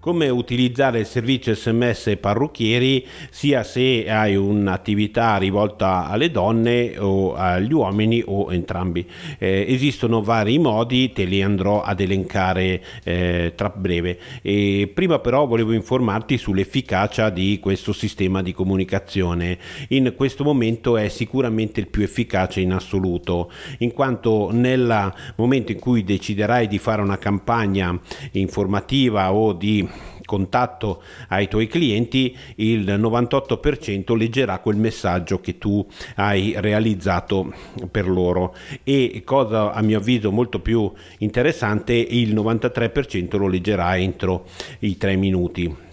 come utilizzare il servizio sms parrucchieri sia se hai un'attività rivolta alle donne o agli uomini o entrambi. Eh, esistono vari modi, te li andrò ad elencare eh, tra breve. E prima però volevo informarti sull'efficacia di questo sistema di comunicazione. In questo momento è sicuramente il più efficace in assoluto, in quanto nel momento in cui deciderai di fare una campagna informativa o di contatto ai tuoi clienti, il 98% leggerà quel messaggio che tu hai realizzato per loro e cosa a mio avviso molto più interessante, il 93% lo leggerà entro i 3 minuti.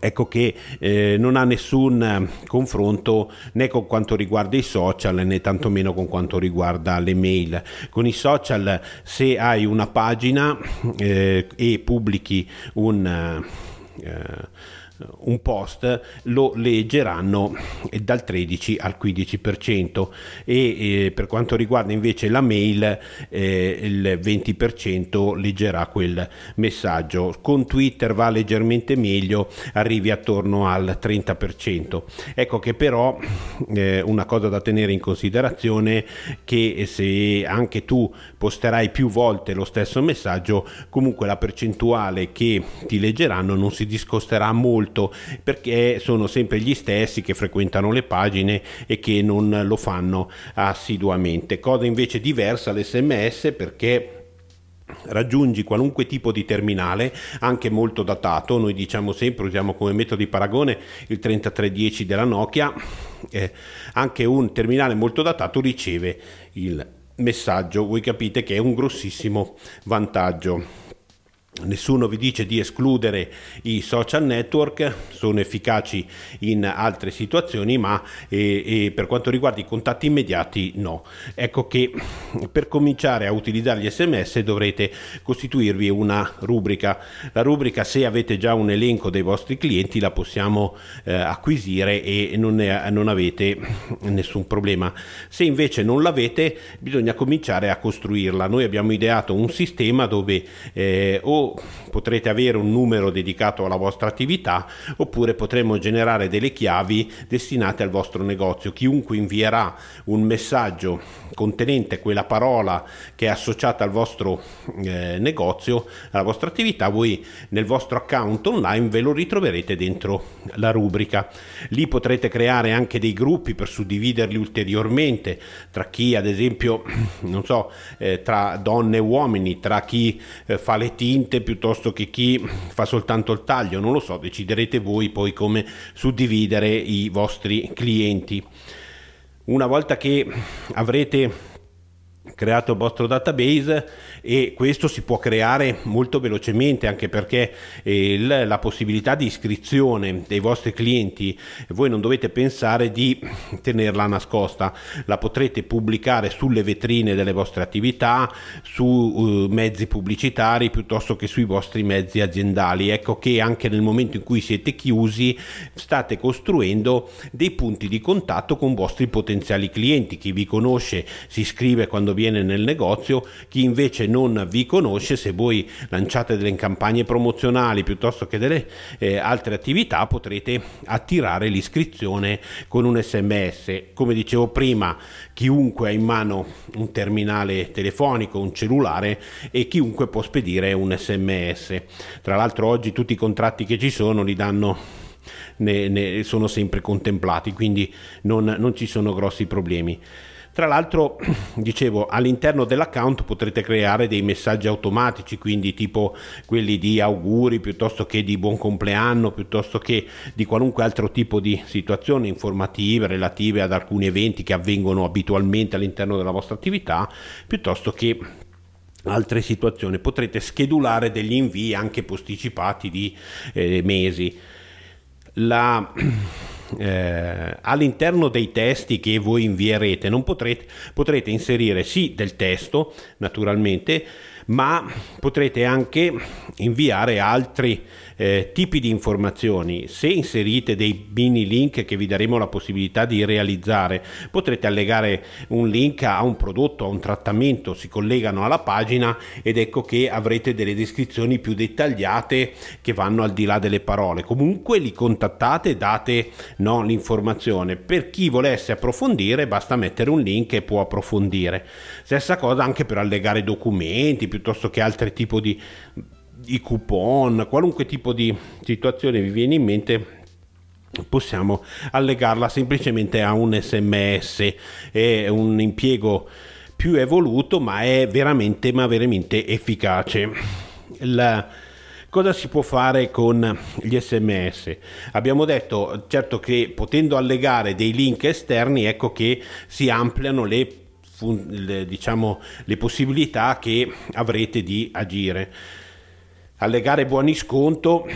Ecco che eh, non ha nessun confronto né con quanto riguarda i social né tantomeno con quanto riguarda le mail. Con i social se hai una pagina eh, e pubblichi un... Eh, un post lo leggeranno dal 13 al 15% e eh, per quanto riguarda invece la mail eh, il 20% leggerà quel messaggio. Con Twitter va leggermente meglio arrivi attorno al 30% ecco che però eh, una cosa da tenere in considerazione che se anche tu posterai più volte lo stesso messaggio comunque la percentuale che ti leggeranno non si discosterà molto molto perché sono sempre gli stessi che frequentano le pagine e che non lo fanno assiduamente. Cosa invece diversa l'SMS perché raggiungi qualunque tipo di terminale anche molto datato. Noi diciamo sempre usiamo come metodo di paragone il 3310 della Nokia eh, anche un terminale molto datato riceve il messaggio. Voi capite che è un grossissimo vantaggio Nessuno vi dice di escludere i social network, sono efficaci in altre situazioni, ma eh, eh, per quanto riguarda i contatti immediati no. Ecco che per cominciare a utilizzare gli sms dovrete costituirvi una rubrica. La rubrica se avete già un elenco dei vostri clienti la possiamo eh, acquisire e non, ne, non avete nessun problema. Se invece non l'avete bisogna cominciare a costruirla. Noi abbiamo ideato un sistema dove eh, potrete avere un numero dedicato alla vostra attività oppure potremo generare delle chiavi destinate al vostro negozio. Chiunque invierà un messaggio contenente quella parola che è associata al vostro eh, negozio, alla vostra attività, voi nel vostro account online ve lo ritroverete dentro la rubrica. Lì potrete creare anche dei gruppi per suddividerli ulteriormente tra chi ad esempio, non so, eh, tra donne e uomini, tra chi eh, fa le tinte cliente piuttosto che chi fa soltanto il taglio, non lo so, deciderete voi poi come suddividere i vostri clienti. Una volta che avrete creato il vostro database e questo si può creare molto velocemente anche perché eh, la possibilità di iscrizione dei vostri clienti voi non dovete pensare di tenerla nascosta. La potrete pubblicare sulle vetrine delle vostre attività su uh, mezzi pubblicitari piuttosto che sui vostri mezzi aziendali. Ecco che anche nel momento in cui siete chiusi state costruendo dei punti di contatto con vostri potenziali clienti. Chi vi conosce si iscrive quando viene nel negozio chi invece non vi conosce, se voi lanciate delle campagne promozionali piuttosto che delle eh, altre attività, potrete attirare l'iscrizione con un sms. Come dicevo prima, chiunque ha in mano un terminale telefonico, un cellulare e chiunque può spedire un sms. Tra l'altro oggi tutti i contratti che ci sono li danno ne, ne sono sempre contemplati, quindi non, non ci sono grossi problemi. Tra l'altro, dicevo, all'interno dell'account potrete creare dei messaggi automatici, quindi tipo quelli di auguri piuttosto che di buon compleanno, piuttosto che di qualunque altro tipo di situazioni informative relative ad alcuni eventi che avvengono abitualmente all'interno della vostra attività, piuttosto che altre situazioni. Potrete schedulare degli invii anche posticipati di eh, mesi. La eh, all'interno dei testi che voi invierete non potrete, potrete inserire sì del testo naturalmente ma potrete anche inviare altri eh, tipi di informazioni. Se inserite dei mini link che vi daremo la possibilità di realizzare, potrete allegare un link a un prodotto, a un trattamento, si collegano alla pagina ed ecco che avrete delle descrizioni più dettagliate che vanno al di là delle parole. Comunque li contattate, date no, l'informazione. Per chi volesse approfondire basta mettere un link e può approfondire. Stessa cosa anche per allegare documenti piuttosto che altri tipi di i coupon, qualunque tipo di situazione vi viene in mente possiamo allegarla semplicemente a un sms è un impiego più evoluto ma è veramente ma veramente efficace La, cosa si può fare con gli sms abbiamo detto certo che potendo allegare dei link esterni ecco che si ampliano le le, diciamo, le possibilità che avrete di agire allegare buoni sconto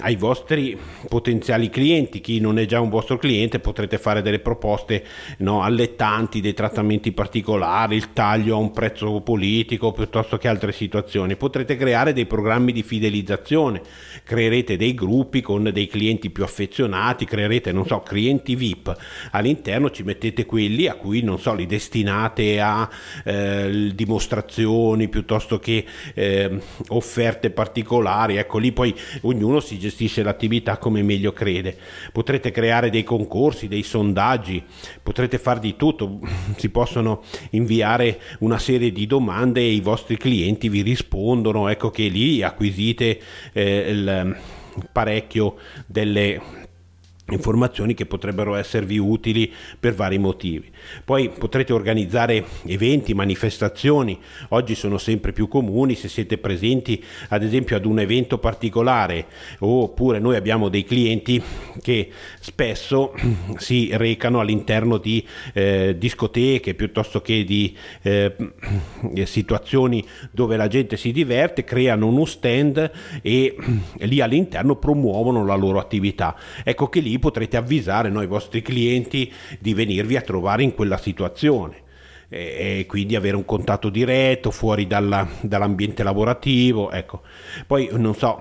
ai vostri potenziali clienti. Chi non è già un vostro cliente potrete fare delle proposte no, allettanti, dei trattamenti particolari, il taglio a un prezzo politico piuttosto che altre situazioni. Potrete creare dei programmi di fidelizzazione, creerete dei gruppi con dei clienti più affezionati, creerete, non so, clienti VIP. All'interno ci mettete quelli a cui, non so, li destinate a eh, dimostrazioni piuttosto che eh, offerte particolari particolari, ecco lì poi ognuno si gestisce l'attività come meglio crede. Potrete creare dei concorsi, dei sondaggi, potrete fare di tutto, si possono inviare una serie di domande e i vostri clienti vi rispondono, ecco che lì acquisite eh, il parecchio delle informazioni che potrebbero esservi utili per vari motivi. Poi potrete organizzare eventi, manifestazioni, oggi sono sempre più comuni se siete presenti ad esempio ad un evento particolare oppure noi abbiamo dei clienti che spesso si recano all'interno di eh, discoteche piuttosto che di eh, situazioni dove la gente si diverte, creano uno stand e lì all'interno promuovono la loro attività. Ecco che lì potrete avvisare no, i vostri clienti di venirvi a trovare in quella situazione e quindi avere un contatto diretto fuori dalla, dall'ambiente lavorativo. Ecco. Poi non so.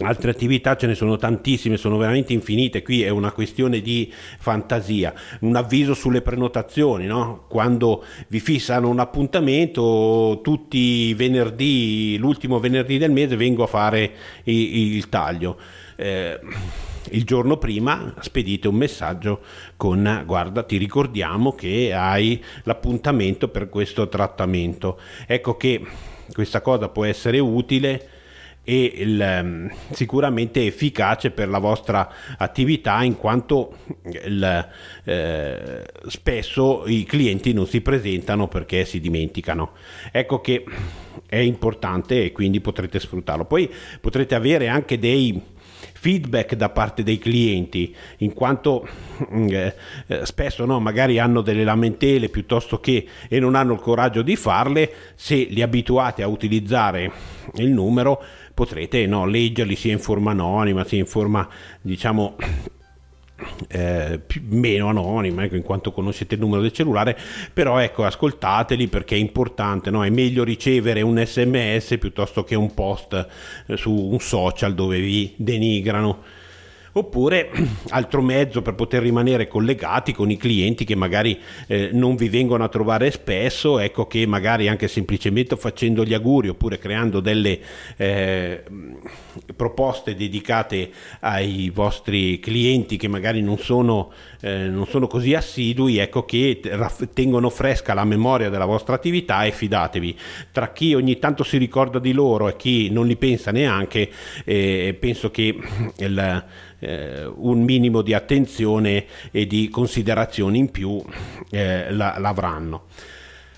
Altre attività ce ne sono tantissime, sono veramente infinite, qui è una questione di fantasia. Un avviso sulle prenotazioni, no? quando vi fissano un appuntamento, tutti i venerdì, l'ultimo venerdì del mese vengo a fare il, il taglio. Eh, il giorno prima spedite un messaggio con guarda ti ricordiamo che hai l'appuntamento per questo trattamento ecco che questa cosa può essere utile e il, ehm, sicuramente efficace per la vostra attività in quanto il, eh, spesso i clienti non si presentano perché si dimenticano. Ecco che è importante e quindi potrete sfruttarlo. Poi potrete avere anche dei feedback da parte dei clienti, in quanto mm, eh, eh, spesso no, magari hanno delle lamentele piuttosto che e non hanno il coraggio di farle, se li abituate a utilizzare il numero potrete no, leggerli sia in forma anonima sia in forma diciamo eh, più, meno anonima ecco, in quanto conoscete il numero del cellulare però ecco ascoltateli perché è importante no? è meglio ricevere un sms piuttosto che un post eh, su un social dove vi denigrano oppure altro mezzo per poter rimanere collegati con i clienti che magari eh, non vi vengono a trovare spesso, ecco che magari anche semplicemente facendo gli auguri oppure creando delle eh, proposte dedicate ai vostri clienti che magari non sono, eh, non sono così assidui, ecco che tengono fresca la memoria della vostra attività e fidatevi, tra chi ogni tanto si ricorda di loro e chi non li pensa neanche, eh, penso che il eh, un minimo di attenzione e di considerazione in più eh, la, l'avranno.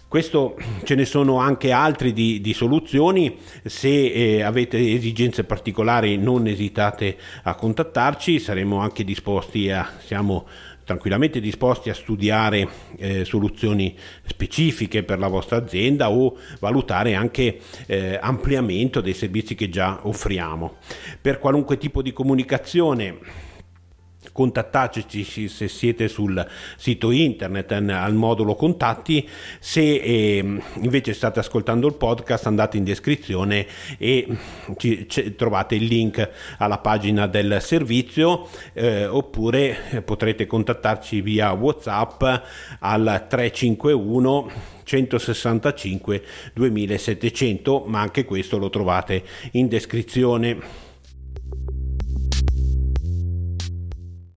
Questo ce ne sono anche altri di, di soluzioni, se eh, avete esigenze particolari non esitate a contattarci, saremo anche disposti a, siamo tranquillamente disposti a studiare eh, soluzioni specifiche per la vostra azienda o valutare anche eh, ampliamento dei servizi che già offriamo. Per qualunque tipo di comunicazione contattateci se siete sul sito internet al modulo contatti. Se eh, invece state ascoltando il podcast andate in descrizione e ci, c- trovate il link alla pagina del servizio eh, oppure potrete contattarci via whatsapp al 351 165 2700 ma anche questo lo trovate in descrizione